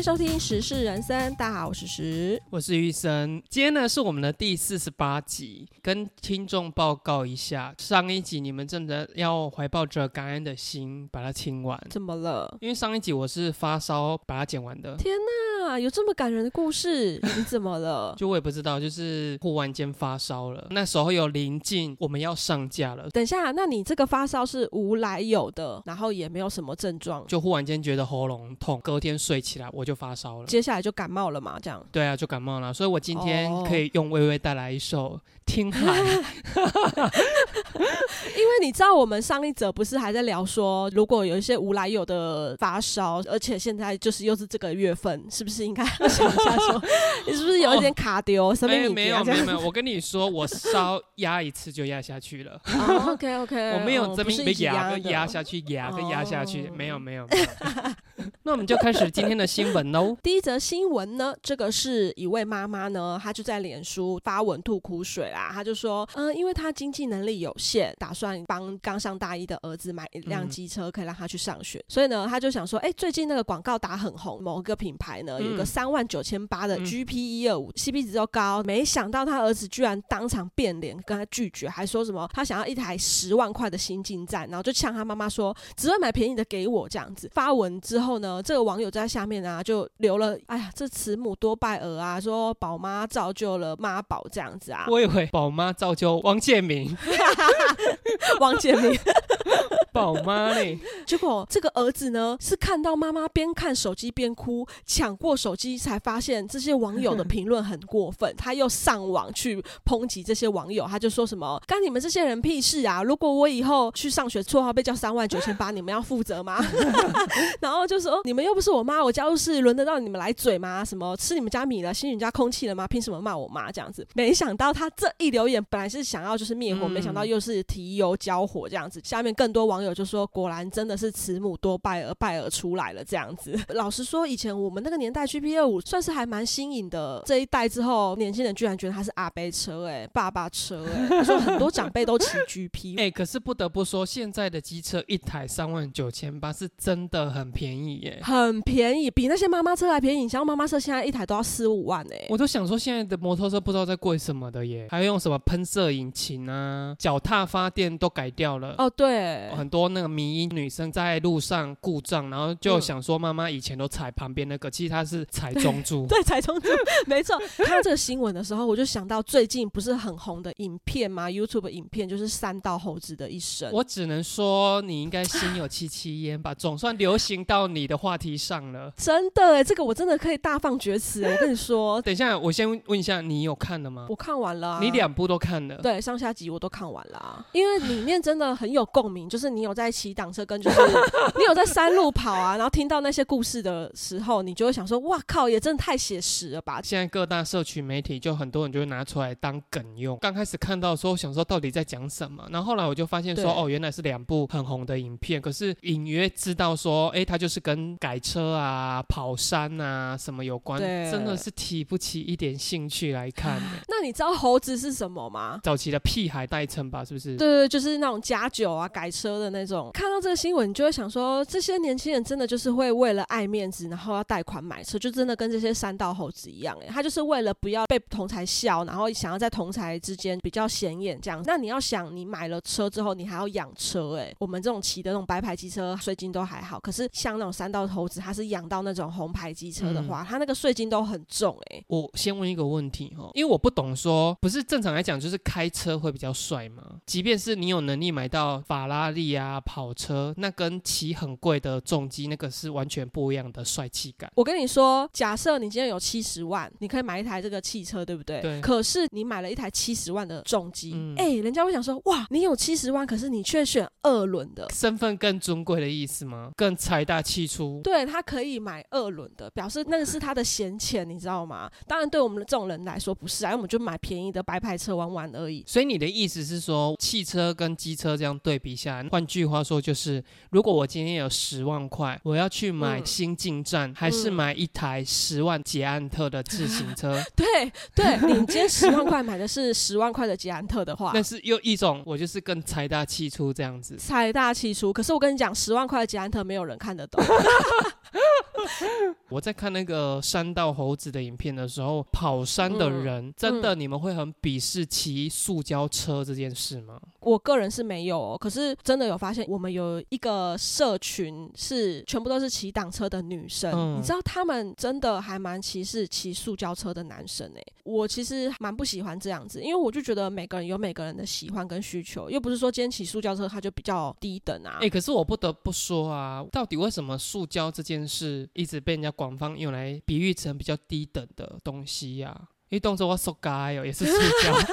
迎收听《时事人生》，大家好，我是石。我是玉生，今天呢是我们的第四十八集，跟听众报告一下，上一集你们真的要怀抱着感恩的心把它听完，怎么了？因为上一集我是发烧把它剪完的，天哪，有这么感人的故事？你怎么了？就我也不知道，就是忽然间发烧了，那时候有临近我们要上架了，等一下，那你这个发烧是无来由的，然后也没有什么症状，就忽然间觉得喉咙痛，隔天睡起来我就发烧了。接下来就感冒了嘛？这样。对啊，就感冒了，所以我今天哦可以用微微带来一首《听海》。因为你知道，我们上一则不是还在聊说，如果有一些无来由的发烧，而且现在就是又是这个月份，是不是应该要 想一下说，你是不是有一点卡丢？没有没有没有，我跟你说，我烧压一次就压下去了。OK OK，我没有这边边被压跟压下去，压跟压下去，没有没有。没有那我们就开始今天的新闻喽。第一则新闻呢，这个是一位妈妈呢，她就在脸书发文吐苦水啦。她就说，嗯、因为她经济能力有限，打算帮刚上大一的儿子买一辆嗯机车，可以让他去上学。所以呢，他就想说，哎、最近那个广告打很红，某个品牌呢有个嗯三万九千八的嗯 GP 一二五，CP 值又高。没想到他儿子居然当场变脸，跟他拒绝，还说什么他想要一台十万块的新进站，然后就呛他妈妈说，只会买便宜的给我这样子。发文之后呢，这个网友在下面啊就留了，哎呀，这慈母多败儿啊，说宝妈造就了妈宝这样子啊。我以为宝妈造就王建民，王建民，宝妈嘞，结果这个儿子呢是看到妈妈边看手机边哭，抢过手机才发现这些网友的评论很过分，他又上网去抨击这些网友，他就说什么干你们这些人屁事啊！如果我以后去上学，绰号被叫三万九千八，你们要负责吗？然后就说你们又不是我妈，我家务事轮得到你们来嘴吗？什么吃你们家米了，吸你们家空气了吗？凭什么骂我妈这样子？没想到他这一留言本来是想要就是灭火，嗯没想到又是提油交火这样子。下面更多网友就说，果然真的是慈母多败儿，败儿出来了这样子。老实说，以前我们那个年代 GP 二五算是还蛮新颖的，这一代之后，年轻人居然觉得它是阿伯车、哎，爸爸车、哎，他说很多长辈都骑 GP，哎、可是不得不说，现在的机车一台三万九千八是真的很便宜耶。很便宜，比那些妈妈车还便宜。你像妈妈车现在一台都要四五万哎、我都想说，现在的摩托车不知道在贵什么的耶，还要用什么喷射引擎啊，脚踏发电都改掉了。哦，对，很多那个迷音女生在路上故障，然后就嗯。想说妈妈以前都踩旁边那个，其实她是踩中柱 对，踩中柱，没错。看到这个新闻的时候，我就想到最近不是很红的影片吗？YouTube 影片就是三道猴子的一生。我只能说你应该心有戚戚焉吧，总算流行到你的话题上了。真的哎，这个我真的可以大放厥词哎！我跟你说，等一下，我先问一下，你有看了吗？我看完了、啊，你两部都看了。对上下集我都看完了、啊，因为里面真的很有共鸣，就是你有在骑挡车，跟就是 你有在山路跑啊，然后听到那些故事的时候，你就会想说，哇靠，也真的太写实了吧！现在各大社群媒体就很多人就会拿出来当梗用。刚开始看到的时候，想说到底在讲什么，然后后来我就发现说，哦，原来是两部很红的影片。可是隐约知道说，哎，它就是跟改车啊、跑山啊什么有关，真的是提不起一点兴趣来看的。那你知道猴子是什么吗？早期的屁孩代称吧，是不是？对对，就是那种加酒啊、改车的那种。看到这个新闻，你就会想说，这些年轻人真的就是会为了爱面子，然后要贷款买车，就真的跟这些山道猴子一样，哎，他就是为了不要被同才笑，然后想要在同才之间比较显眼这样。那你要想，你买了车之后，你还要养车，哎，我们这种骑的那种白牌机车税金都还好，可是像那种山道猴子，他是养到那种红牌机车的话，他那个税金都很重，哎。我先问一个问题哈，因为我不懂说，不是正常来讲就是开车会比较帅吗？即便是你有能力买到法拉利啊、跑车，那跟骑很贵的重机那个是完全不一样的帅气感。我跟你说，假设你今天有七十万，你可以买一台这个汽车，对不对？对可是你买了一台七十万的重机，嗯哎、人家会想说，哇，你有七十万，可是你却选二轮的。身份更尊贵的意思吗？更财大气粗？对他可以买二轮的，表示那个是他的闲钱，你知道吗？当然，对我们这种人来说不是啊，因为我们就买便宜的白牌车玩玩而已。所以你的意思是说，汽车跟机车这样对比下来，换句话说就是，如果我今天有十万块，我要去买嗯新进站，还是嗯买一台十万捷安特的自行车？对 对，你今天十万块买的是十万块的捷安特的话，那是又一种，我就是更财大气粗这样子。财大气粗。可是我跟你讲，十万块的捷安特没有人看得懂。我在看那个山道猴子的影片的时候，跑山的人、真的你们会很鄙视骑塑胶车这件事吗？我个人是没有、哦，可是真的有发现，我们有一个社群是全部都是骑挡车的女生，嗯你知道他们真的还蛮歧视骑塑胶车的男生诶、我其实蛮不喜欢这样子，因为我就觉得每个人有每个人的喜欢跟需求，又不是说今天骑塑胶车他就比较低等啊。哎、可是我不得不说啊，到底为什么塑胶这件事一直被人家广泛用来比喻成比较低等的东西呀、因为动作我手该哦，也是塑胶。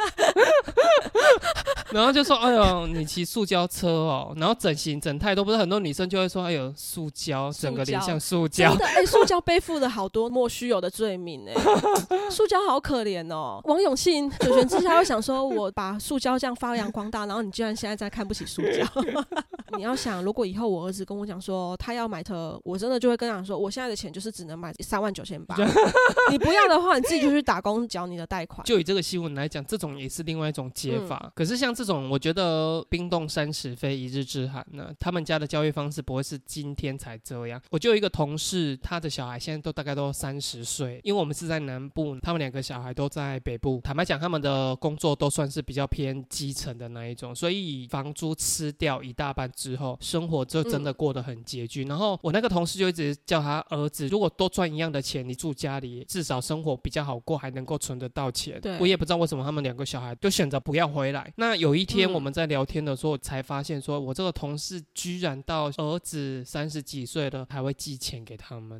然后就说：“哎呦，你骑塑胶车哦。”然后整形整态都不是很多女生就会说：“哎呦，塑胶，整个脸像塑胶。真的，哎、塑胶背负了好多莫须有的罪名哎、塑胶好可怜哦。王永庆九泉之下会想说，我把塑胶这样发扬光大，然后你居然现在在看不起塑胶。你要想，如果以后我儿子跟我讲说他要买车，我真的就会跟他讲说，我现在的钱就是只能买三万九千八，你不要的话，你自己就去打工缴你的贷款。就以这个新闻来讲，这种也是另外一种解法。嗯可是像这种，我觉得冰冻三尺非一日之寒呢，他们家的教育方式不会是今天才这样。我就有一个同事，他的小孩现在都大概都三十岁，因为我们是在南部，他们两个小孩都在北部。坦白讲，他们的工作都算是比较偏基层的那一种，所以房租吃掉一大半之后，生活就真的过得很拮据。然后我那个同事就一直叫他儿子，如果多赚一样的钱，你住家里，至少生活比较好过，还能够存得到钱。对我也不知道为什么他们两个小孩就选择不要回来。那有一天嗯我们在聊天的时候，才发现说我这个同事居然到儿子三十几岁了还会寄钱给他们、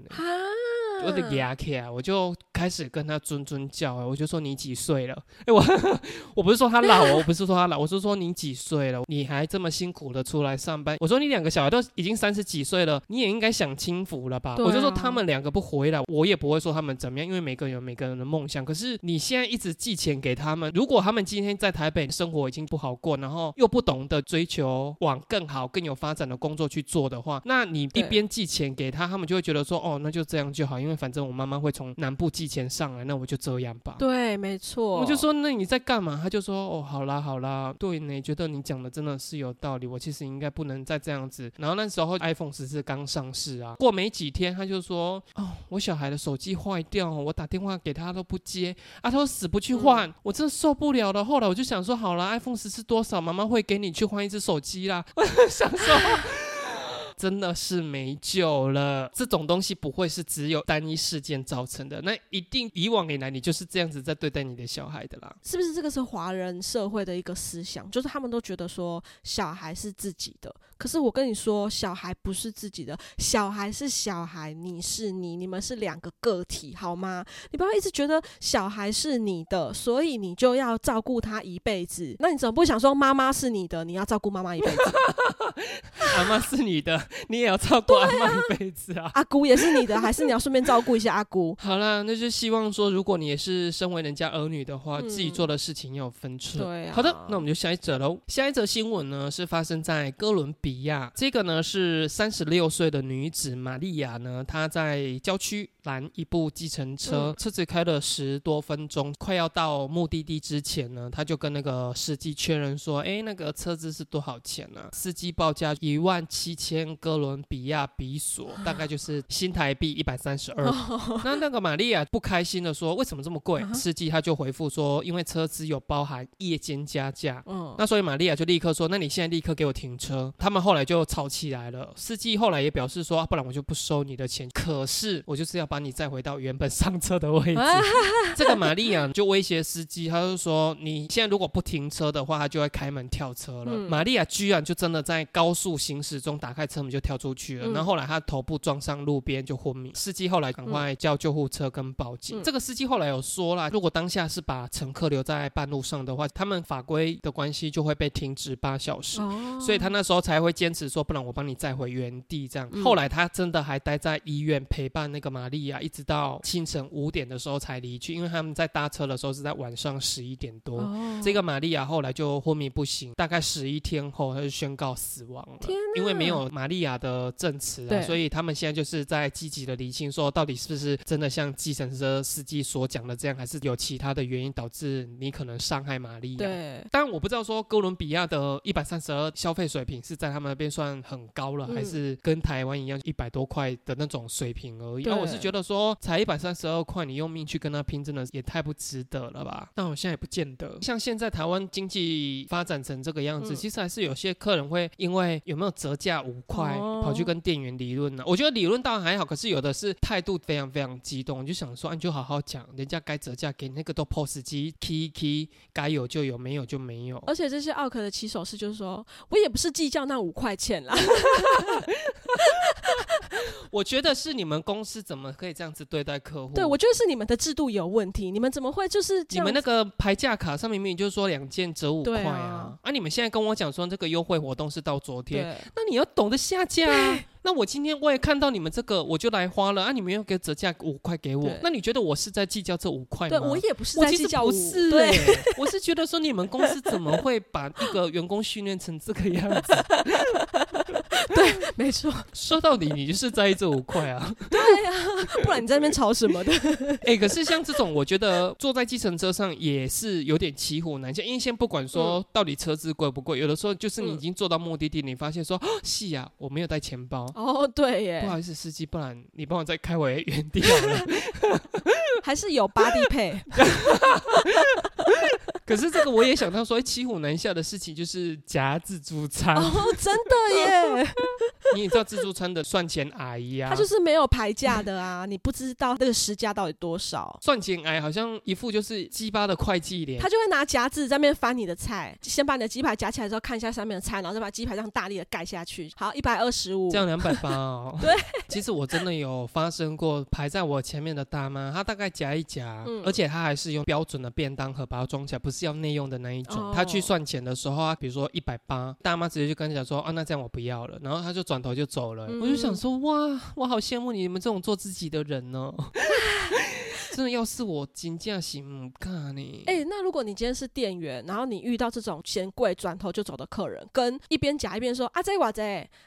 我的牙我就开始跟他谆谆教、欸，我就说你几岁了？哎、我 我不是说他老哦，我不是说他老，我是说你几岁了？你还这么辛苦的出来上班？我说你两个小孩都已经三十几岁了，你也应该享清福了吧？啊我就说他们两个不回来，我也不会说他们怎么样，因为每个人有每个人的梦想。可是你现在一直寄钱给他们，如果他们今天在台北生活已经不好过，然后又不懂得追求往更好、更有发展的工作去做的话，那你一边寄钱给他，他们就会觉得说，哦，那就这样就好，因为反正我妈妈会从南部寄钱上来，那我就这样吧。对，没错。我就说，那你在干嘛？他就说，哦，好啦，好啦，对呢，觉得你讲的真的是有道理，我其实应该不能再这样子。然后那时候 iPhone 十四刚上市啊，过没几天他就说，哦，我小孩的手机坏掉，我打电话给他都不接，啊，他说死不去换，我真的受不了了。后来我就想说，好了，iPhone 十四多少，妈妈会给你去换一只手机啦。我想说。真的是没救了。这种东西不会是只有单一事件造成的，那一定以往以来你就是这样子在对待你的小孩的啦。是不是这个是华人社会的一个思想？就是他们都觉得说小孩是自己的，可是我跟你说，小孩不是自己的，小孩是小孩，你是你，你们是两个个体，好吗？你不要一直觉得小孩是你的，所以你就要照顾他一辈子。那你怎么不想说妈妈是你的，你要照顾妈妈一辈子？妈妈是你的，你也要照顾阿妈一辈子啊。阿姑也是你的，还是你要顺便照顾一下阿姑？好啦，那就希望说，如果你也是身为人家儿女的话，嗯自己做的事情要有分寸。对啊好的，那我们就下一则喽。下一则新闻呢是发生在哥伦比亚，这个呢是三十六岁的女子玛利亚呢，她在郊区拦一部计程车，嗯车子开了十多分钟，快要到目的地之前呢，她就跟那个司机确认说，哎，那个车子是多少钱呢、司机报价一万七千哥伦比亚比索，大概就是新台币一百三十二。那那个玛利亚不开心的说：“为什么这么贵？”啊司机他就回复说：“因为车资有包含夜间加价。”嗯，那所以玛利亚就立刻说：“那你现在立刻给我停车。”他们后来就吵起来了。司机后来也表示说：“啊、不然我就不收你的钱。可是我就是要把你载回到原本上车的位置。这个玛利亚就威胁司机，他就说：“你现在如果不停车的话，他就会开门跳车了。嗯玛利亚居然就真的在高速行驶中打开车门就跳出去了。嗯然后后来他头部撞上路边就昏迷。司机后来赶快叫救护车跟报警。嗯这个司机后来有说啦，如果当下是把乘客留在半路上的话，他们法规的关系就会被停止八小时。哦所以他那时候才会坚持说，不然我帮你载回原地这样。嗯后来他真的还待在医院陪伴那个玛利亚，一直到清晨五点的时候才离去，因为他们在搭车的时候是在晚上十一点多。哦这个玛利亚后来就昏迷不醒，大概十一天后，他就宣告死亡了因为没有玛利利亚的证词啊，对所以他们现在就是在积极的理清，说到底是不是真的像计程车司机所讲的这样，还是有其他的原因导致你可能伤害玛利亚。对，但我不知道说哥伦比亚的一百三十二消费水平是在他们那边算很高了，嗯还是跟台湾一样一百多块的那种水平而已。那啊，我是觉得说才一百三十二块，你用命去跟他拼，真的也太不值得了吧？但我现在也不见得。像现在台湾经济发展成这个样子，嗯其实还是有些客人会因为有没有折价五块，哦。跑去跟店员理论呢、我觉得理论当然还好，可是有的是态度非常非常激动，我就想说，啊、你就好好讲，人家该折价给那个都 POS 机 key 一 key，该有就有，没有就没有。而且这些奥克的起手式就是说，我也不是计较那五块钱啦，我觉得是你们公司怎么可以这样子对待客户？对我觉得是你们的制度有问题，你们怎么会就是你们那个牌价卡上面明明就是说两件折五块啊。啊，啊，你们现在跟我讲说这个优惠活动是到昨天，那你要懂得下架啊。那我今天我也看到你们这个，我就来花了啊，你们又给折价五块给我，那你觉得我是在计较这五块吗？对我也不是在计较五，不是、我是觉得说你们公司怎么会把一个员工训练成这个样子？没错，说到底，你就是在意这五块啊。对啊不然你在那边吵什么的？哎、可是像这种，我觉得坐在计程车上也是有点骑虎难下，因为先不管说到底车子贵不贵，有的时候就是你已经坐到目的地，你发现说，哦是呀、我没有带钱包。哦，对耶不，好意思，司机，不然你帮我再开回原地好了。还是有 body pay，可是这个我也想到说，哎骑虎难下的事情就是夹自助餐。哦，真的耶，你也知道自助餐的算钱阿姨啊，他就是没有牌价的啊，你不知道那个时价到底多少。算钱阿姨，好像一副就是鸡巴的会计脸他。就会拿夹子在那边翻你的菜，先把你的鸡排夹起来之后看一下上面的菜，然后再把鸡排这样大力的盖下去。好，一百二十五这。样两百八哦。对，其实我真的有发生过排在我前面的大妈，她大概夹一夹，嗯而且她还是用标准的便当盒把它装起来，不是要内用的那一种。哦她去算钱的时候啊，比如说一百八，大妈直接就跟他讲说，啊，那这样我不要了，然后他就转头就走了。嗯我就想说，哇，我好羡慕你们这种做自己的人哦。真的，要是我金价行不看呢？哎、那如果你今天是店员，然后你遇到这种嫌贵转头就走的客人，跟一边夹一边说啊这寡这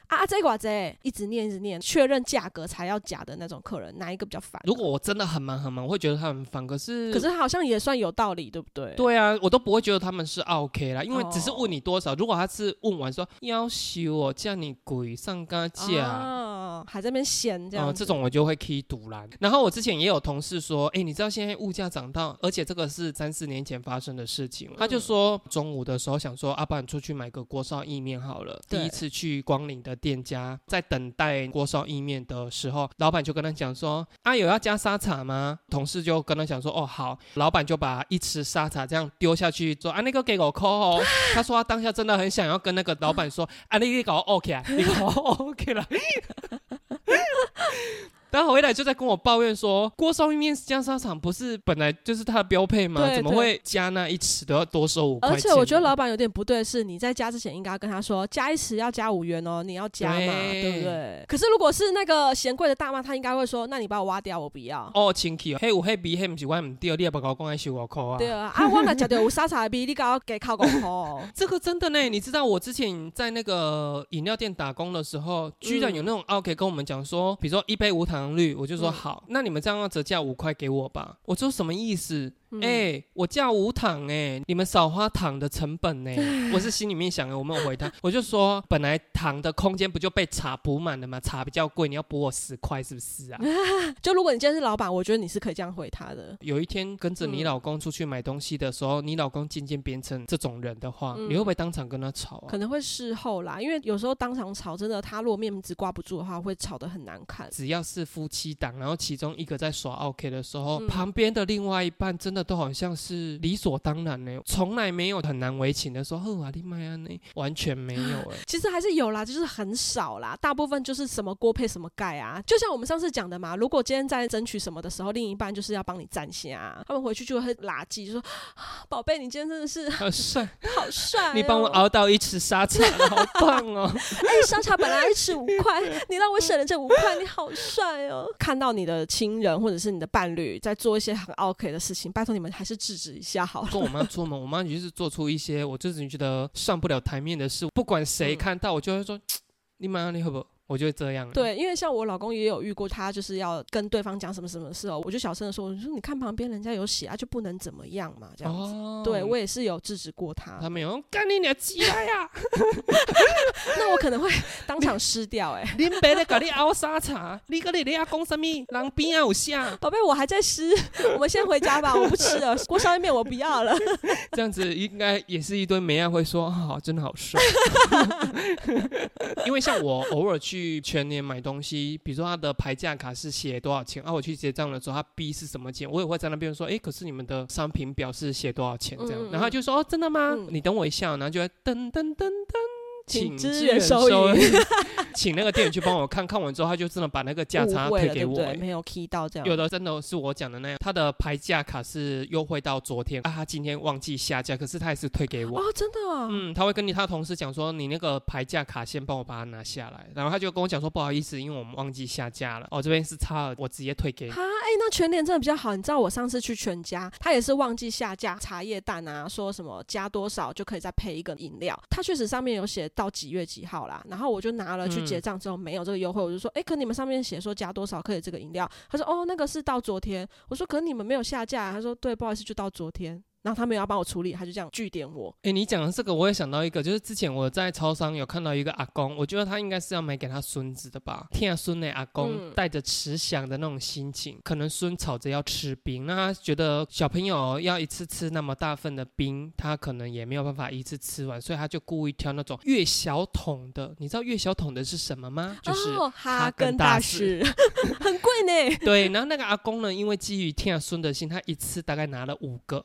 啊啊这寡这，一直念一直念，确认价格才要夹的那种客人，哪一个比较烦？如果我真的很忙很忙，我会觉得他很烦。可是，可是他好像也算有道理，对不对？对啊，我都不会觉得他们是 OK 啦，因为哦只是问你多少。如果他是问完说要求我叫你鬼上嘎价。啊，还在那边嫌这样哦，子、这种我就会 key 堵拦。然后我之前也有同事说，哎，你知道现在物价涨到，而且这个是三四年前发生的事情。他就嗯说中午的时候想说，啊，爸你出去买个锅烧意面好了。第一次去光临的店家，在等待锅烧意面的时候，老板就跟他讲说，啊，有要加沙茶吗？同事就跟他讲说，哦，好。老板就把一匙沙茶这样丢下去，说，啊，那个给我扣哦。他说他当下真的很想要跟那个老板说，啊，你你搞 OK 啊，你搞 OK 了。然后回来就在跟我抱怨说，锅烧意面加沙场不是本来就是它的标配吗？对怎么会加那一匙都要多收五块钱？而且我觉得老板有点不对，是你在加之前应该要跟他说，加一匙要加五元哦，你要加嘛，对对不对？可是如果是那个嫌贵的大妈，她应该会说，那你把我挖掉，我不要。哦，清气哦，嘿有黑比黑不是我唔对，你也不搞讲爱收我扣啊。对啊，啊，我若食到有沙茶的比，你搞给靠狗口。这个真的呢，你知道我之前在那个饮料店打工的时候，居然有那种 OK 跟我们讲说，比如说一杯无糖绿，我就说嗯好，那你们这样要折价五块给我吧。我说什么意思？嗯哎、我叫无糖哎、你们少花糖的成本呢、我是心里面想的，我没有回他，我就说本来糖的空间不就被茶补满了吗？茶比较贵，你要补我十块是不是啊？就如果你今天是老板，我觉得你是可以这样回他的。有一天跟着你嗯老公出去买东西的时候，你老公渐渐变成这种人的话，嗯你会不会当场跟他吵啊可？能会事后啦，因为有时候当场吵，真的他如果面子挂不住的话，会吵得很难看。只要是夫妻档，然后其中一个在耍 OK 的时候，嗯旁边的另外一半真的都好像是理所当然呢，从来没有很难为情的说“呵啊，你妈呀呢”，完全没有哎。其实还是有啦，就是很少啦，大部分就是什么锅配什么盖啊。就像我们上次讲的嘛，如果今天在争取什么的时候，另一半就是要帮你站下、啊，他们回去就会垃圾，就说：“啊宝贝，你今天真的是好帅，好帅、哦你帮我。熬到一匙沙茶，好棒哦！哎，沙茶本来一匙五块，你让我省了这五块，你好帅哦！看到你的亲人或者是你的伴侣在做一些很 OK 的事情，拜托你们还是制止一下好了。跟我妈出门，我妈就是做出一些我自己觉得上不了台面的事，不管谁嗯看到，我就会说：“ 你妈，你好不好？我就会这样。，对，因为像我老公也有遇过，他就是要跟对方讲什么什么事哦，我就小声的说，我说你看旁边人家有血啊，就不能怎么样嘛，这样子。哦，对我也是有制止过他，他没有干你娘鸡来呀！那我可能会当场失掉哎、恁爸咧甲你熬沙茶，你跟你咧讲什么？人边啊有啥？宝贝，我还在湿，我们先回家吧，我不吃了，锅烧意面我不要了。这样子应该也是一堆美亚会说啊，好真的好帅。因为像我偶尔去全年买东西，比如说他的牌价卡是写多少钱，啊，我去结账的时候他 B 是什么钱，我也会在那边说，哎、可是你们的商品表是写多少钱这样，然后他就说哦，真的吗？嗯你等我一下，然后就会噔噔噔噔。请支支援收银 请那个店员去帮我看看完之后，他就真的把那个价差退给我、对对？欸没有 key 到这样。有的真的是我讲的那样，他的牌价卡是优惠到昨天啊，他今天忘记下架，可是他还是退给我。哦，真的、哦，嗯，他会跟你他同事讲说，你那个牌价卡先帮我把它拿下来，然后他就跟我讲说，不好意思，因为我们忘记下架了，哦，这边是差额，我直接退给你。哈，哎、那全联真的比较好。你知道我上次去全家，他也是忘记下架茶叶蛋啊，说什么加多少就可以再配一个饮料。他确实上面有写到几月几号啦，然后我就拿了去嗯结账之后没有这个优惠，我就说，哎、可你们上面写说加多少可以这个饮料？他说，哦，那个是到昨天。我说，可你们没有下架啊。他说，对，不好意思，就到昨天。然后他没有要帮我处理，他就这样据点我。哎、你讲的这个，我也想到一个，就是之前我在超商有看到一个阿公，我觉得他应该是要买给他孙子的吧。听孙的阿公嗯带着慈祥的那种心情，可能孙吵着要吃冰，那他觉得小朋友要一次吃那么大份的冰，他可能也没有办法一次吃完，所以他就故意挑那种越小桶的。你知道越小桶的是什么吗？就是哦、哈哈根根达达斯，很贵呢。对，然后那个阿公呢，因为基于天孙的心，他一次大概拿了五个。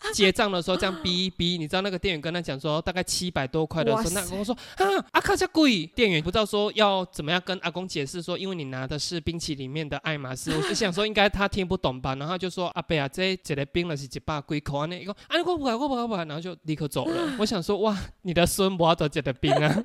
结账的时候这样逼一逼，你知道那个店员跟他讲说大概七百多块的时候，那阿公说啊阿卡加贵，店员不知道说要怎么样跟阿公解释说，因为你拿的是冰淇淋里面的爱马仕，我就想说应该他听不懂吧，然后就说阿贝啊，这这个冰了是几百几块呢，一个啊我不敢我不敢我不敢，然后就立刻走了。我想说哇，你的孙不要得这个冰啊，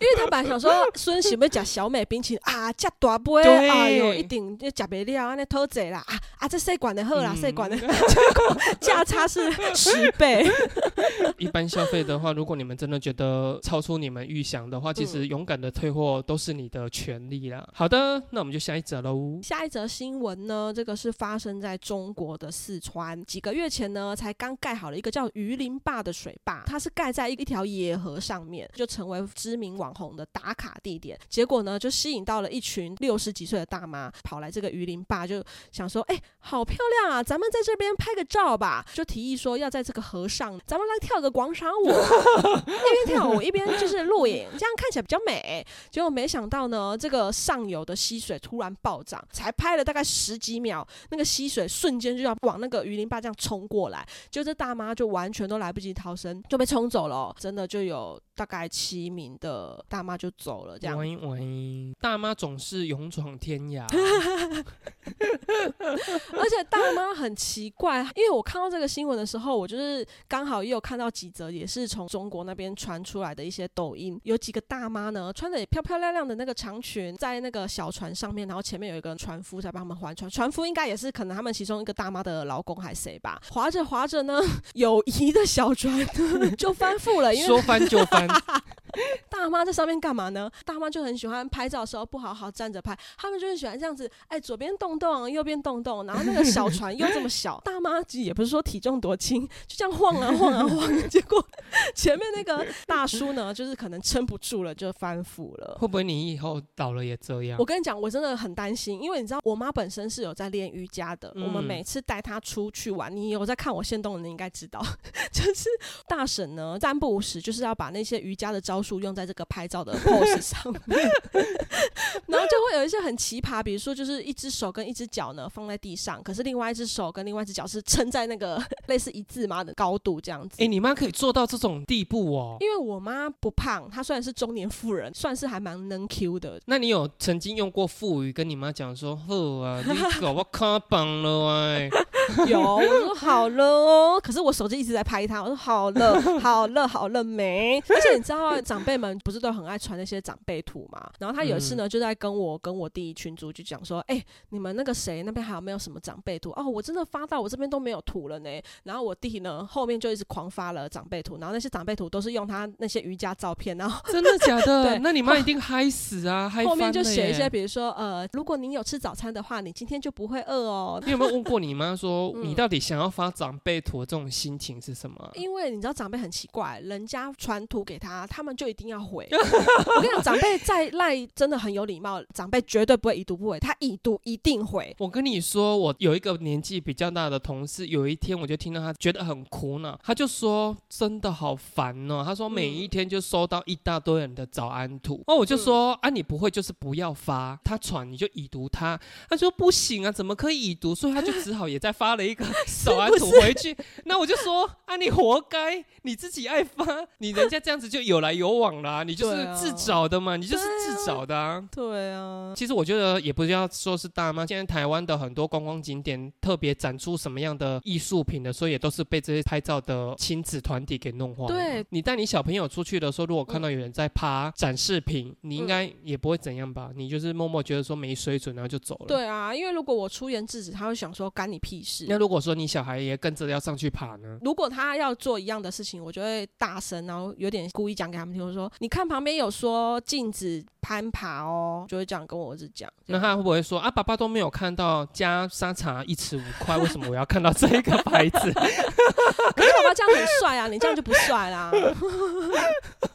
因为他本来想说孙喜不吃小美冰淇淋。啊，加大杯，哎呦，一定就吃不了，安尼偷嘴啦。啊啊！这细管的好啦，嗯细管的，结 果价差是 十倍。一般消费的话，如果你们真的觉得超出你们预想的话，其实勇敢的退货都是你的权利啦。好的，那我们就下一则喽。下一则新闻呢，这个是发生在中国的四川，几个月前呢，才刚盖好了一个叫榆林坝的水坝，它是盖在一一条野河上面，就成为知名网红的打卡地点。结果呢，就吸引到了一群六十几岁的大妈跑来这个榆林坝，就想说，哎、好漂亮啊，咱们在这边拍个照吧，就提议说要在这个河上，咱们来跳个广场舞啊，一边跳舞一边就是录影，这样看起来比较美。结果没想到呢，这个上游的溪水突然暴涨，才拍了大概十几秒，那个溪水瞬间就要往那个鱼鳞坝这样冲过来，就这大妈就完全都来不及逃生，就被冲走了哦、真的就有大概七名的大妈就走了，这样。喂喂，大妈总是勇闯天涯。而且大妈很奇怪，因为我看到这个新闻的时候，我就是刚好也有看到几则，也是从中国那边传出来的一些抖音，有几个大妈呢，穿的漂漂亮亮的那个长裙，在那个小船上面，然后前面有一个船夫在帮他们划船，船夫应该也是可能他们其中一个大妈的老公还是谁吧，划着划着呢，友谊的小船就翻覆了，因为说翻就翻，大妈在上面干嘛呢？大妈就很喜欢拍照的时候不好好站着拍，他们就很喜欢这样子，哎，左边动动，右边动动，然后那个小船又这么小，大妈也不是说体重多轻，就这样晃啊晃啊晃，结果前面那个大叔呢，就是可能撑不住了，就翻覆了。会不会你以后倒了也这样我？跟你讲，我真的很担心，因为你知道，我妈本身是有在练瑜伽的。嗯我们每次带她出去玩，你有在看我现动的，你应该知道，就是大婶呢三不五时就是要把那些瑜伽的招数用在这个拍照的 pose 上面，然后就会有一些很奇葩，比如说就是一只手跟一只脚呢放在地上，可是另外一只手跟另外一只脚是撑在那个 类似一字马的高度这样子。哎、你妈可以做到这种地步哦。因为我妈不胖，她虽然是中年妇人，算是还蛮能 Q 的，那你有曾经用过腹语跟你妈讲说，呵啊，你搞我卡棒了哎，有，我说好了哦，可是我手机一直在拍他，我说好了，好了，好了没？而且你知道长辈们不是都很爱传那些长辈图嘛？然后他有一次呢，就在跟我跟我弟群主就讲说，哎，你们那个谁那边还有没有什么长辈图？哦，我真的发到我这边都没有图了呢。然后我弟呢后面就一直狂发了长辈图，然后那些长辈图都是用他那些瑜伽照片，然后真的假的？对那你妈一定嗨死啊！嗨后面就写一些，比如说呃，如果你有吃早餐的话，你今天就不会饿哦。你有没有问过你妈说，嗯你到底想要发长辈图的这种心情是什么啊？因为你知道长辈很奇怪，人家传图给他，他们就一定要回。我跟你讲，长辈在赖真的很有礼貌，长辈绝对不会已读不回，他已读一定回。我跟你说，我有一个年纪比较大的同事，有一天我就听到他觉得很苦恼，他就说真的好烦哦。他说每一天就收到一大堆人的早安图，哦，我就说、啊，你不会就是不要发，他传你就已读他。他说不行啊，怎么可以已读？所以他就只好也再发了一个早安图回去。那我就说啊，你活该，你自己爱发，你人家这样子就有来有往啦、你就是自找的嘛，你就是自找的啊。对啊，其实我觉得也不要说是大妈，现在台湾的很多观光景点特别展出什么样的艺术品的，所以也都是被这些拍照的亲子团体给弄坏。对，你带你小朋友出去的时候，如果看到有人在趴展示品，你应嗯该也不会怎样吧？你就是默默觉得说没水准，然后就走了。。对啊，因为如果我出言制止，他会想说干你屁事。那如果说你小孩也跟着要上去爬呢？如果他要做一样的事情，我就会大声，然后有点故意讲给他们听。我说：“你看旁边有说禁止攀爬哦。”就会这样跟我儿子讲。那他会不会说啊，爸爸都没有看到加沙茶一尺五块，为什么我要看到这一个牌子？可是爸爸这样很帅啊，你这样就不帅啦。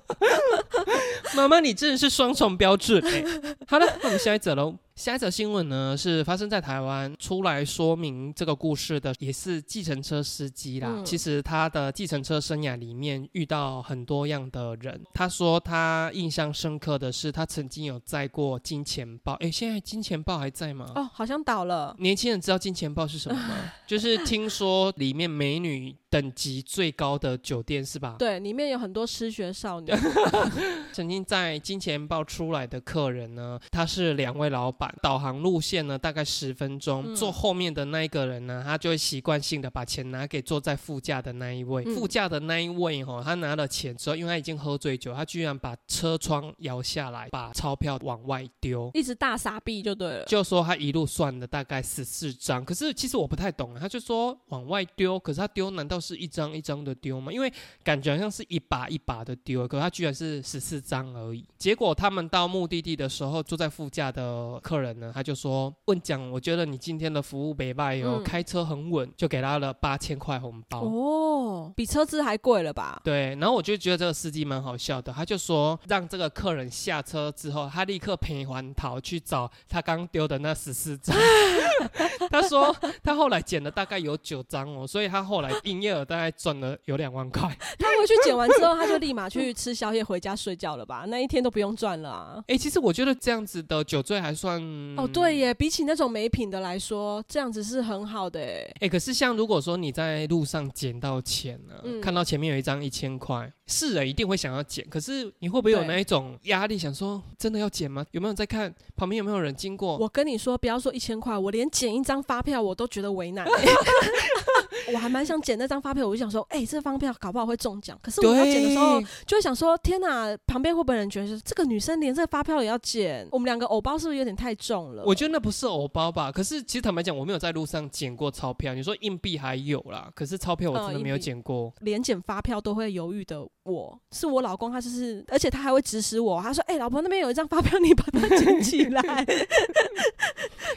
妈妈，你真的是双重标准哎、好了，那我们下一则喽。下一则新闻呢是发生在台湾，出来说明这个故事的也是计程车司机啦。嗯其实他的计程车生涯里面遇到很多样的人。他说他印象深刻的是，他曾经有载过金钱豹。哎，现在金钱豹还在吗？哦，好像倒了。年轻人知道金钱豹是什么吗？就是听说里面美女等级最高的酒店是吧？对，里面有很多失学少女。曾经在金钱豹出来的客人呢，他是两位老板，导航路线呢大概十分钟，嗯坐后面的那一个人呢，他就会习惯性的把钱拿给坐在副驾的那一位，嗯副驾的那一位哈、他拿了钱之后，因为他已经喝醉酒，他居然把车窗摇下来，把钞票往外丢。一直大傻逼就对了。就说他一路算了大概十四张，可是其实我不太懂啊，他就说往外丢，可是他丢难道是一张一张的丢吗？因为感觉好像是一把一把的丢，可他居然是十四张而已。结果他们到目的地的时候，坐在副驾的客人呢，他就说问讲，我觉得你今天的服务没败哦，嗯开车很稳，就给他了八千块红包。哦，比车资还贵了吧？对，然后我就觉得这个司机蛮好笑的，他就说让这个客人下车之后，他立刻赔还逃去找他刚丢的那十四张。他说他后来捡了大概有九张哦，所以他后来营业额大概赚了有两万块。他回去捡完之后，他就立马去吃宵夜，回家睡觉了吧？那一天都不用赚了啊。哎、其实我觉得这样子的酒醉还算哦，对耶，比起那种没品的来说，这样子是很好的哎。哎、可是像如果说你在路上捡到钱呢、嗯看到前面有一张一千块，是人一定会想要捡。可是你会不会有那一种压力，想说真的要捡吗？有没有在看旁边有没有人经过？我跟你说，不要说一千块，我连捡一张发票我都觉得为难欸。我还蛮想捡那张发票，我就想说，哎、这发票搞不好会中奖。可是我要捡的时候，就会想说，天哪，旁边会不会有人觉得这个女生连这个发票也要捡？我们两个偶包是不是有点太重了？我觉得那不是偶包吧？可是其实坦白讲，我没有在路上捡过钞票。你说硬币还有啦，可是钞票我真的没有捡过。连捡发票都会犹豫的我，是我老公，他就是，而且他还会指使我，他说：“哎、老婆那边有一张发票，你把它捡起来。”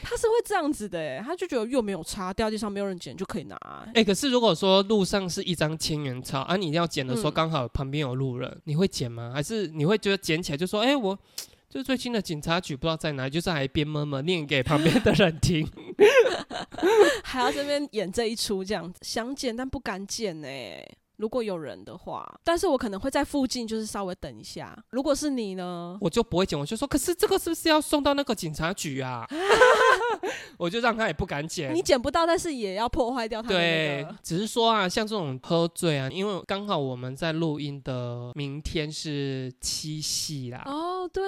他是会这样子的、哎，他就觉得又没有差，掉地上没有人捡就可以拿、哎、可是如果说路上是一张千元钞啊，你要捡的时候嗯刚好旁边有路人，你会捡吗？还是你会觉得捡起来就说，哎、我就最近的警察局不知道在哪里，就是还边摸摸念给旁边的人听。还要这边演这一出，这样子想捡但不敢捡呢、如果有人的话，但是我可能会在附近，就是稍微等一下。如果是你呢？我就不会捡，我就说，可是这个是不是要送到那个警察局啊？我就让他也不敢捡你。捡不到，但是也要破坏掉他对。，只是说啊，像这种喝醉啊，因为刚好我们在录音的明天是七夕啦。哦，对，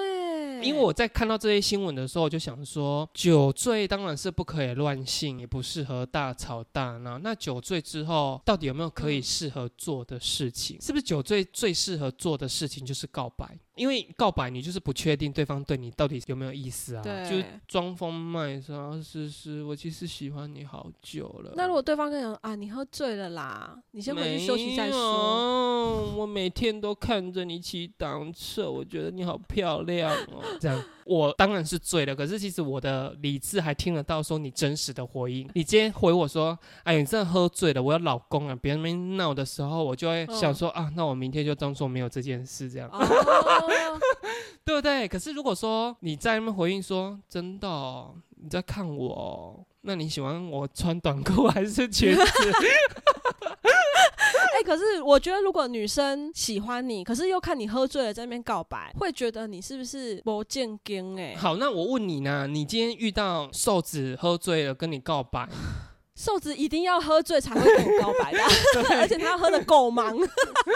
因为我在看到这些新闻的时候，我就想说，酒醉当然是不可以乱性，也不适合大吵大闹。那酒醉之后，到底有没有可以适合做的事情？是不是酒醉最适合做的事情就是告白？因为告白，你就是不确定对方对你到底有没有意思啊，对就装疯卖傻，是是，我其实喜欢你好久了。那如果对方跟你讲啊，你喝醉了啦，你先回去休息再没说。我每天都看着你骑单车，我觉得你好漂亮哦。这样，我当然是醉了，可是其实我的理智还听得到说你真实的回应。你今天回我说，哎，你真的喝醉了，我有老公啊，别人没闹的时候，我就会想说、啊，那我明天就当做没有这件事，这样。哦，对不对？可是如果说你在那边回应说真的哦、你在看我哦，那你喜欢我穿短裤还是裙子？哎、可是我觉得如果女生喜欢你，可是又看你喝醉了在那边告白，会觉得你是不是不正经？哎，好，那我问你呢？你今天遇到瘦子喝醉了跟你告白，瘦子一定要喝醉才会跟我告白的，而且他要喝的够忙。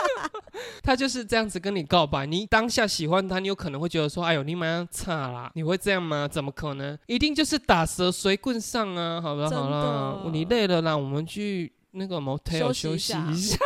他就是这样子跟你告白，你当下喜欢他，你有可能会觉得说，哎呦，你蛮差啦，你会这样吗？怎么可能？一定就是打蛇随棍上啊！好了好了，你累了啦，我们去那个 motel 休休息一下。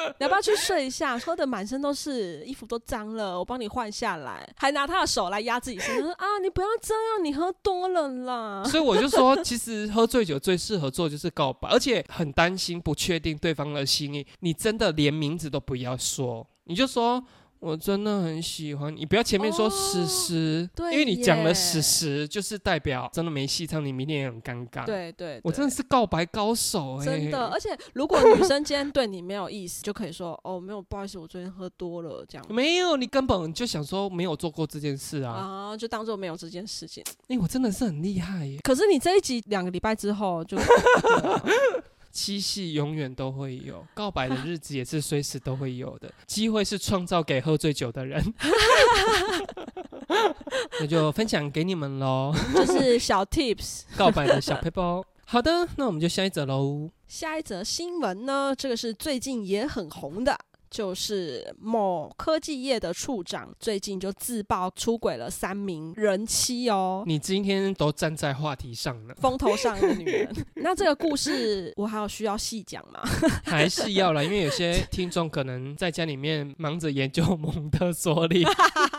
你要不要去睡一下？喝的满身都是，衣服都脏了，我帮你换下来，还拿他的手来压自己身，说啊，你不要这样，你喝多了啦。所以我就说，其实喝醉酒最适合做就是告白，而且很担心不确定对方的心意，你真的连名字都不要说，你就说。我真的很喜欢你，不要前面说哦史实，对因为你讲了耶史实，就是代表真的没戏唱，你明天也很尴尬。，对对对我真的是告白高手哎、真的，而且如果女生今天对你没有意思，就可以说哦，没有，不好意思，我昨天喝多了，这样没有，你根本就想说没有做过这件事啊！啊，就当做没有这件事情。哎、我真的是很厉害耶，可是你这一集两个礼拜之后就 七夕永远都会有，告白的日子也是随时都会有的，机会是创造给喝醉酒的人。那就分享给你们喽，就是小 tips。告白的小背包。好的，那我们就下一则喽。下一则新闻呢，这个是最近也很红的。就是某科技业的处长最近就自曝出轨了三名人妻哦，你今天都站在话题上了，风头上的女人。那这个故事我还有需要细讲吗？还是要了，因为有些听众可能在家里面忙着研究蒙特梭利。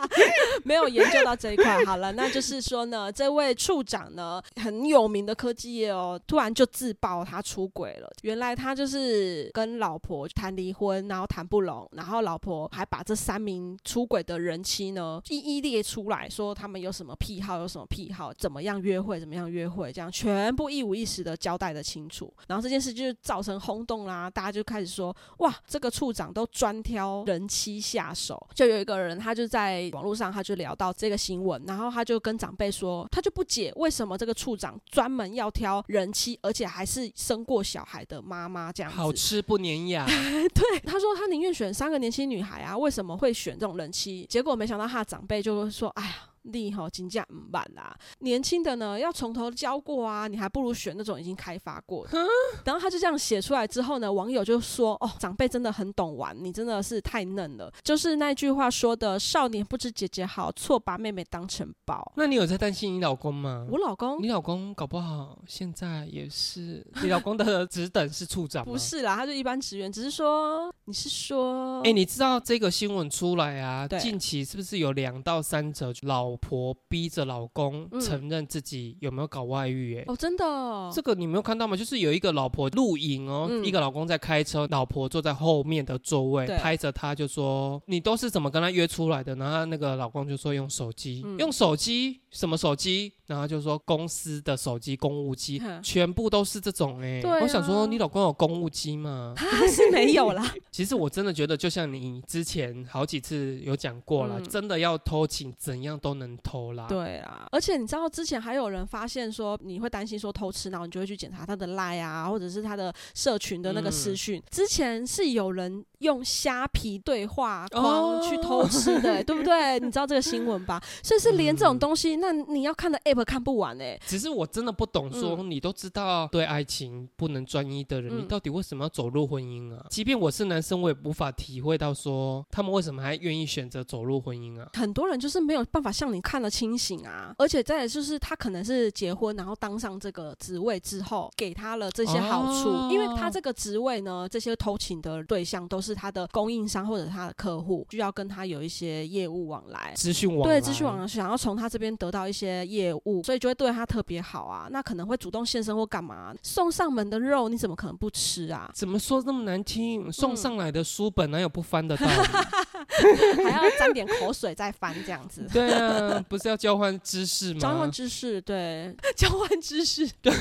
没有研究到这一块。好了，那就是说呢，这位处长呢很有名的科技业哦，突然就自曝他出轨了。原来他就是跟老婆谈离婚，然后谈不拢，然后老婆还把这三名出轨的人妻呢一一列出来说他们有什么癖好，有什么癖好，怎么样约会，怎么样约会，这样全部一五一十的交代的清楚。然后这件事就是造成轰动啦，大家就开始说哇，这个处长都专挑人妻下手。就有一个人，他就在网络上，他就聊到这个新闻，然后他就跟长辈说，他就不解为什么这个处长专门要挑人妻，而且还是生过小孩的妈妈这样子。好吃不粘牙，对，他说他宁愿选三个年轻女孩啊，为什么会选这种人妻？结果没想到他的长辈就说，哎呀。你吼金价唔办啦，年轻的呢要从头教过啊，你还不如选那种已经开发过的。然后他就这样写出来之后呢，网友就说：“哦，长辈真的很懂玩，你真的是太嫩了。”就是那句话说的：“少年不知姐姐好，错把妹妹当成宝。那你有在担心你老公吗”？我老公你老公搞不好现在也是，你老公的职等是处长 不？是啦，他就一般职员，只是说你是说，哎、你知道这个新闻出来啊？对近期是不是有两到三则老婆逼着老公嗯。承认自己有没有搞外遇、哎、哦，真的哦，这个你没有看到吗？就是有一个老婆录影哦，嗯。一个老公在开车，老婆坐在后面的座位拍着他，就说你都是怎么跟他约出来的？然后那个老公就说用手机，嗯。用手机什么手机？然后就说公司的手机，公务机，全部都是这种哎、对啊我想说你老公有公务机吗？他是没有啦。其实我真的觉得，就像你之前好几次有讲过了，嗯真的要偷情，怎样都能偷啦。对啊，而且你知道之前还有人发现说，你会担心说偷吃，然后你就会去检查他的赖啊，或者是他的社群的那个私讯。之前是有人用虾皮对话框哦去偷吃的、对不对？你知道这个新闻吧？所以是连这种东西，那你要看的 app 看不完哎、只是我真的不懂说，你都知道对爱情不能专一的人，嗯你到底为什么要走入婚姻啊？即便我是男生，我也无法体会到说，他们为什么还愿意选择走入婚姻啊？很多人就是没有办法像你看得清醒啊，而且再来就是他可能是结婚，然后当上这个职位之后，给他了这些好处，哦因为他这个职位呢，这些偷情的对象都是他的供应商或者他的客户，需要跟他有一些业务往来。资讯网对，来资讯网想要从他这边得到一些业务，所以就会对他特别好啊。那可能会主动献身或干嘛，送上门的肉你怎么可能不吃啊？怎么说这么难听？送上来的书本哪有不翻的道理？还要沾点口水再翻这样子。对啊，不是要交换知识吗？交换知识，对，交换知识，对。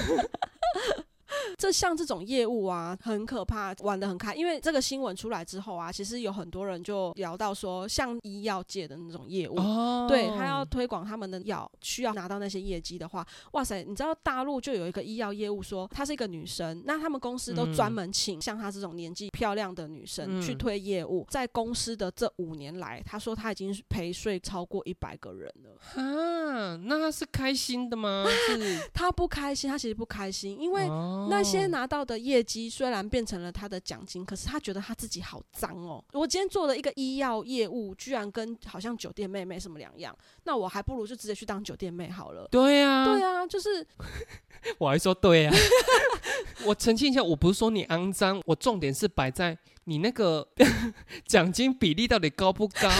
这像这种业务啊，很可怕，玩得很开。因为这个新闻出来之后啊，其实有很多人就聊到说，像医药界的那种业务，哦，对他要推广他们的药，需要拿到那些业绩的话，哇塞！你知道大陆就有一个医药业务说，她是一个女生，那他们公司都嗯专门请像她这种年纪漂亮的女生嗯去推业务。在公司的这五年来，她说她已经陪睡超过一百个人了。啊，那她是开心的吗？是 她不开心，她其实不开心，因为那些哦拿到的业绩虽然变成了他的奖金，可是他觉得他自己好脏哦。我今天做了一个医药业务，居然跟好像酒店妹没什么两样，那我还不如就直接去当酒店妹好了。对啊，对啊，就是 我还说对啊。我澄清一下，我不是说你肮脏，我重点是摆在你那个 奖金比例到底高不高？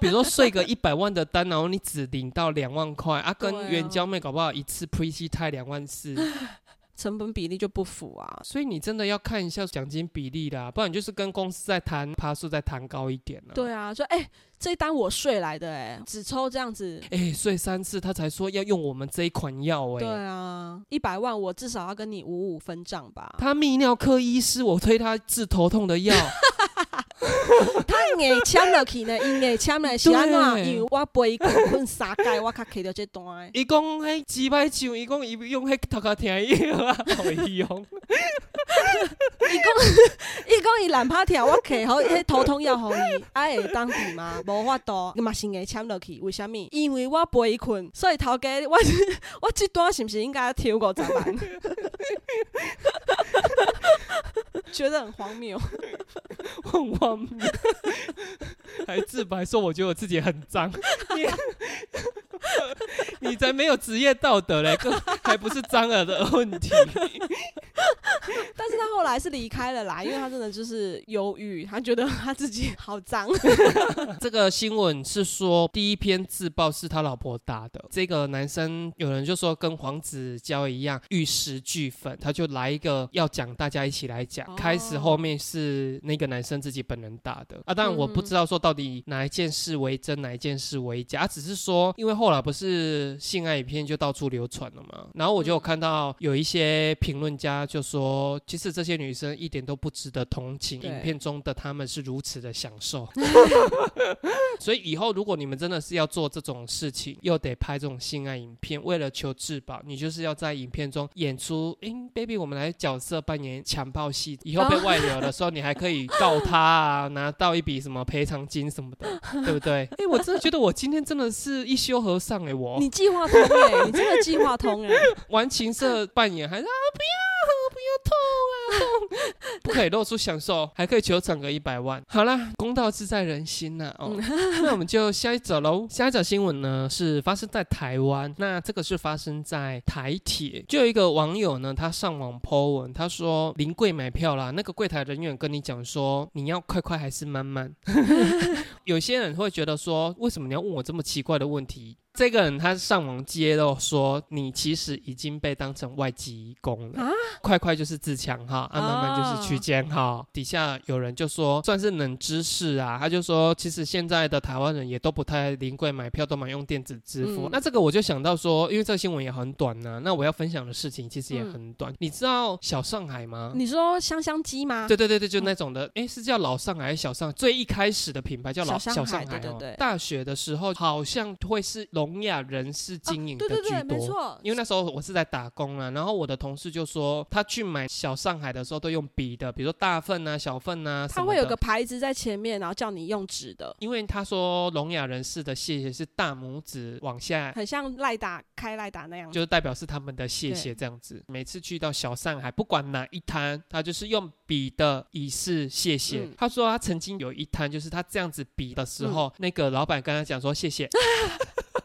比如说睡个一百万的单，然后你只领到两万块啊，跟对啊援交妹搞不好一次 pre C 胎两万四，成本比例就不符啊。所以你真的要看一下奖金比例啦，不然你就是跟公司在谈爬数再谈高一点了。对啊，说哎、这一单我税来的哎、只抽这样子。哎、睡三次他才说要用我们这一款药哎、对啊，一百万我至少要跟你五五分账吧。他泌尿科医师，我推他治头痛的药，他硬签落去呢，因硬签呢是安怎？对因为我背困困三届，我较摕到这段。伊讲迄几百唱，伊讲伊用迄头壳听伊啊，互 伊用。伊讲伊懒趴跳，我摕好迄头痛药互伊，啊会当治嘛，无法度，嘛是硬签落去。为虾米？因为我背困，所以头家我 我这段是不是应该抽五十万？觉得很荒谬。很荒谬，还自白说我觉得我自己很脏，你 你才没有职业道德嘞，还不是脏耳的问题。但是他后来是离开了啦，因为他真的就是忧郁，他觉得他自己好脏。这个新闻是说第一篇自曝是他老婆打的，这个男生有人就说跟黄子佼一样玉石俱焚，他就来一个要讲，大家一起来讲。哦。开始后面是那个男生自己本人打的。啊，当然我不知道说到底哪一件事为真，哪一件事为假，只是说因为后来不是性爱影片就到处流传了嘛，然后我就有看到有一些评论家就说，其实这些女生一点都不值得同情，影片中的她们是如此的享受。所以以后如果你们真的是要做这种事情，又得拍这种性爱影片，为了求质保，你就是要在影片中演出，诶 b a b y 我们来角色扮演强暴戏，以后被外流的时候，你还可以告他啊，拿到一笔什么赔偿金什么的，对不对？诶，我真的觉得我今天真的是一休和尚诶，我你计划通哎、你真的计划通哎、玩情色扮演还是啊不要痛啊痛，不可以露出享受，还可以求整个一百万。好啦，公道自在人心呐、哦，那我们就下一则喽。下一则新闻呢是发生在台湾，那这个是发生在台铁，就有一个网友呢，他上网 po 文，他说临柜买票啦，那个柜台人员跟你讲说你要快快还是慢慢。有些人会觉得说，为什么你要问我这么奇怪的问题？这个人他上网揭露说，你其实已经被当成外籍工了。啊快快就是自强哈，啊慢慢就是区间哈。底下有人就说，算是冷知识啊，他就说，其实现在的台湾人也都不太临柜买票，都蛮用电子支付。嗯那这个我就想到说，因为这个新闻也很短呢、那我要分享的事情其实也嗯很短。你知道小上海吗？你说香香鸡吗？对对对对，就那种的，诶，是叫老上海还是小上海？最一开始的品牌叫老小上海上海哦。对对对大学的时候好像会是聋哑人士经营的对对对，居多。没错，因为那时候我是在打工啊，然后我的同事就说，他去买小上海的时候都用笔的，比如说大份啊、小份啊什么的它会有个牌子在前面，然后叫你用纸的，因为他说聋哑人士的谢谢是大拇指往下，很像赖打开赖打那样。就是代表是他们的谢谢这样子。每次去到小上海，不管哪一摊，他就是用笔的以示谢谢。嗯他说他曾经有一摊，就是他这样子比的时候，那个老板跟他讲说谢谢，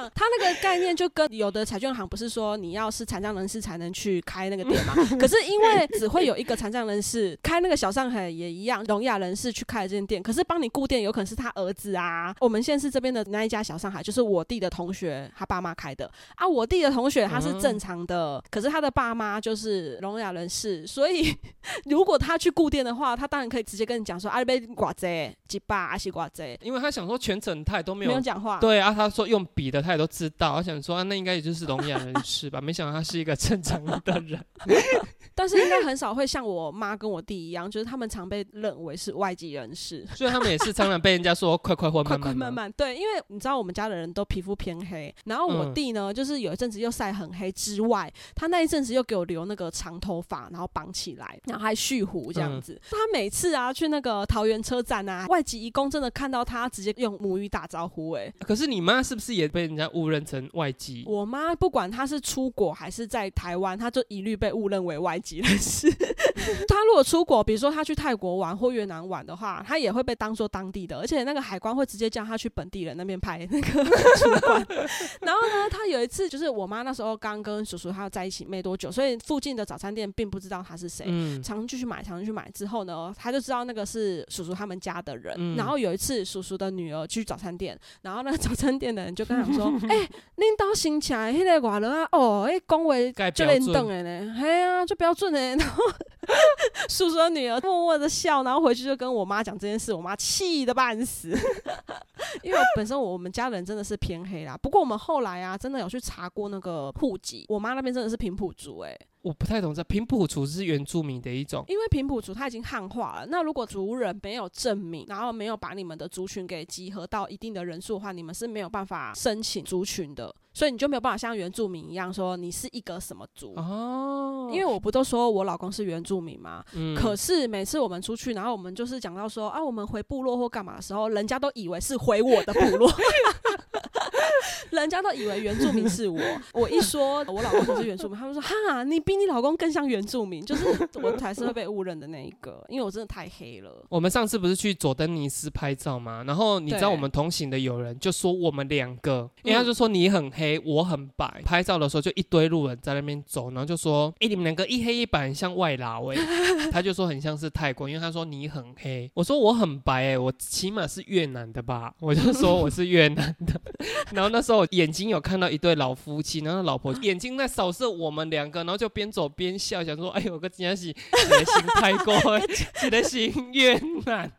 讲，他那个概念就跟有的彩券行不是说你要是残障人士才能去开那个店嘛？可是因为只会有一个残障人士开那个小上海也一样，聋哑人士去开了这间店，可是帮你顾店有可能是他儿子啊。我们县市这边的那一家小上海就是我弟的同学他爸妈开的啊，我弟的同学他是正常的，可是他的爸妈就是聋哑人士，所以 如果他去顾店的话，他当然可以直接跟你讲说啊，你被寡贼几把阿西寡贼，因为他想说全程他也都没有没有讲话。对啊，他说用笔的，大家都知道。我想说、那应该也就是聋哑人士吧？没想到他是一个正常的人。但是应该很少会像我妈跟我弟一样，就是他们常被认为是外籍人士。所以他们也是常常被人家说快快或 快慢慢吗快慢慢，对，因为你知道我们家的人都皮肤偏黑，然后我嗯弟呢，就是有一阵子又晒很黑之外，他那一阵子又给我留那个长头发，然后绑起来，然后还蓄胡这样嗯子。他每次啊去那个桃园车站啊，外籍义工真的看到他直接用母语打招呼、欸，可是你妈是不是也被人家误认成外籍？我妈不管她是出国还是在台湾，她就一律被误认为外急了，是。她如果出国，比如说他去泰国玩或越南玩的话，他也会被当做当地的，而且那个海关会直接叫他去本地人那边拍那个。然后呢，他有一次就是我妈那时候刚跟叔叔他在一起没多久，所以附近的早餐店并不知道他是谁。嗯，常去去买，常去买之后呢，他就知道那个是叔叔他们家的人。嗯然后有一次，叔叔的女儿去早餐店，然后那个早餐店的人就跟他讲说：“ 哎、恁兜生起来迄个外人啊，哦，迄讲话就连等的呢，嘿啊，就标准的。”然后叔叔的女儿默默的笑，然后回去就跟我妈讲这件事，我妈气得半死。因为本身我们家人真的是偏黑啦，不过我们后来啊，真的有去查过那个户籍，我妈那边真的是平埔族、欸，我不太懂这平埔族是原住民的一种。因为平埔族它已经汉化了，那如果族人没有证明，然后没有把你们的族群给集合到一定的人数的话，你们是没有办法申请族群的，所以你就没有办法像原住民一样说你是一个什么族。哦，因为我不都说我老公是原住民吗？嗯可是每次我们出去，然后我们就是讲到说啊，我们回部落或干嘛的时候，人家都以为是回我的部落，人家都以为原住民是我。我一说我老公不是原住民，他们说哈，你比你老公更像原住民，就是我才是会被误认的那一个，因为我真的太黑了。我们上次不是去佐登尼斯拍照吗？然后你知道我们同行的友人就说我们两个，因为他嗯就说你很黑，我很白。拍照的时候就一堆路人在那边走，然后就说：“哎、你们两个一黑一白，很像外劳哎、他就说很像是泰国，因为他说你很黑，我说我很白哎、我起码是越南的吧？我就说我是越南的。然后那时候我眼睛有看到一对老夫妻，然后老婆眼睛在扫射我们两个，然后就边走边笑，想说：哎呦，我个真的是一个新泰国的，一个新越南。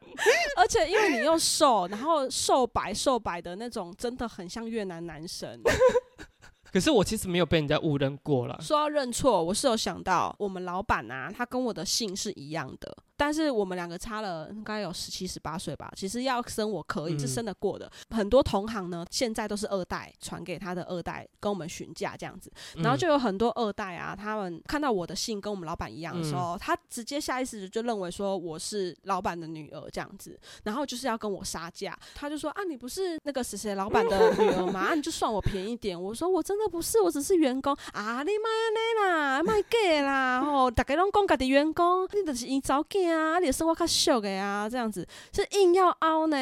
而且因为你又瘦，然后瘦白瘦白的那种，真的很像越南男神。可是我其实没有被人家误认过了。说要认错，我是有想到我们老板啊，他跟我的姓是一样的，但是我们两个差了应该有十七十八岁吧。其实要生我可以，嗯是生得过的。很多同行呢，现在都是二代传给他的二代跟我们询价这样子，然后就有很多二代啊，他们看到我的姓跟我们老板一样的时候，他直接下意识就认为说我是老板的女儿这样子，然后就是要跟我杀价。他就说啊，你不是那个谁谁老板的女儿吗？啊，你就算我便宜点。我说我真的不是，我只是员工啊，你卖安尼啦，卖假啦，吼，大家拢讲家己员工，你就是因早囝啊，你的生活卡秀给啊，这样子是硬要凹呢。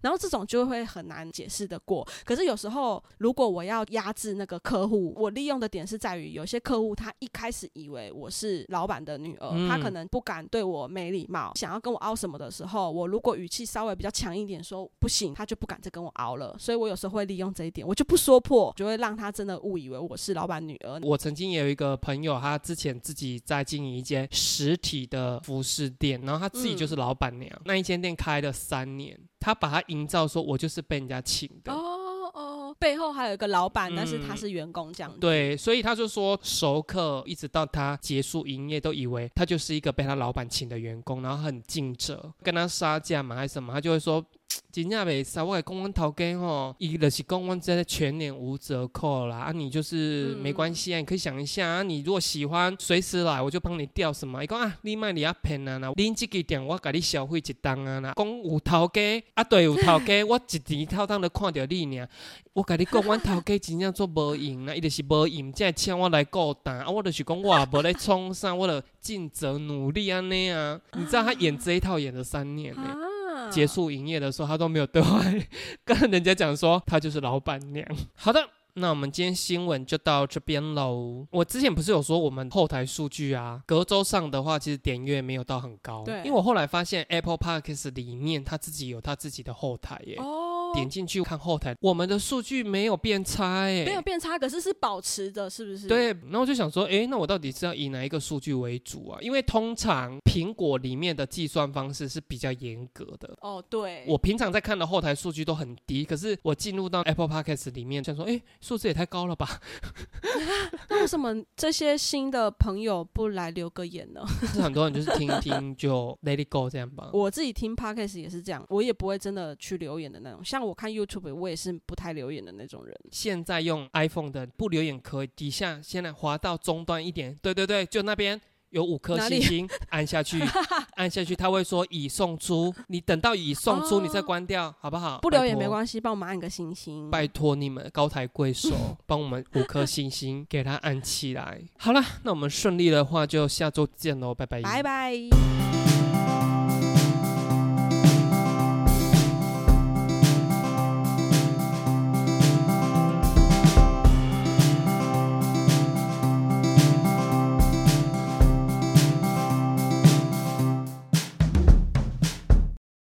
然后这种就会很难解释的过。可是有时候，如果我要压制那个客户，我利用的点是在于，有些客户他一开始以为我是老板的女儿，嗯他可能不敢对我没礼貌，想要跟我凹什么的时候，我如果语气稍微比较强一点说不行，他就不敢再跟我凹了。所以我有时候会利用这一点，我就不说破，就会让他真的误以为我是老板女儿。我曾经也有一个朋友，他之前自己在经营一间实体的服饰店，然后他自己就是老板娘。那一间店开了三年，他把它营造说，我就是被人家请的。哦哦，背后还有一个老板，但是他嗯是员工这样子。对，所以他就说熟客一直到他结束营业，都以为他就是一个被他老板请的员工，然后很尽责，跟他杀价嘛还是什么，他就会说 真正袂使，我来讲，阮头家吼，伊就是讲，阮这全年无折扣啦。啊，你就是没关系啊，你可以想一下啊，你如果喜欢，随时来，我就帮你调什么。伊讲啊，你卖你啊骗啊啦，恁即个店我甲你消费一单啊啦。讲有头家啊，对，有头家，我一年透当都看着你尔。我甲你讲，阮头家真正做无用啦，伊就是无用，才请我来顾单啊。我就是讲，我也无咧创啥，我著尽责努力安尼啊。你知道他演这一套演了三年呢。结束营业的时候，他都没有对外跟人家讲说他就是老板娘。好的，那我们今天新闻就到这边喽。我之前不是有说我们后台数据啊，隔周上的话其实点阅没有到很高，对，因为我后来发现 Apple Park 里面它自己有它自己的后台耶。点进去看后台，我们的数据没有变差哎，没有变差，可是是保持的，是不是？对，然后我就想说，哎，那我到底是要以哪一个数据为主啊？因为通常苹果里面的计算方式是比较严格的。哦，对。我平常在看的后台数据都很低，可是我进入到 Apple Podcast 里面，想说，哎，数字也太高了吧？那为什么这些新的朋友不来留个言呢？是很多人就是听听就 Let it go 这样吧。我自己听 Podcast 也是这样，我也不会真的去留言的那种，像。我看 YouTube，我也是不太留言的那种人。现在用 iPhone 的不留言可以，底下现在滑到中端一点，对对对，就那边有五颗星星，按下去，按下去，他会说已送出。你等到已送出，你再关掉，好不好？不留也没关系，帮我们按个星星。拜托你们高抬贵手，帮我们五颗星星给他按起来。好了，那我们顺利的话就下周见喽，拜拜，拜拜。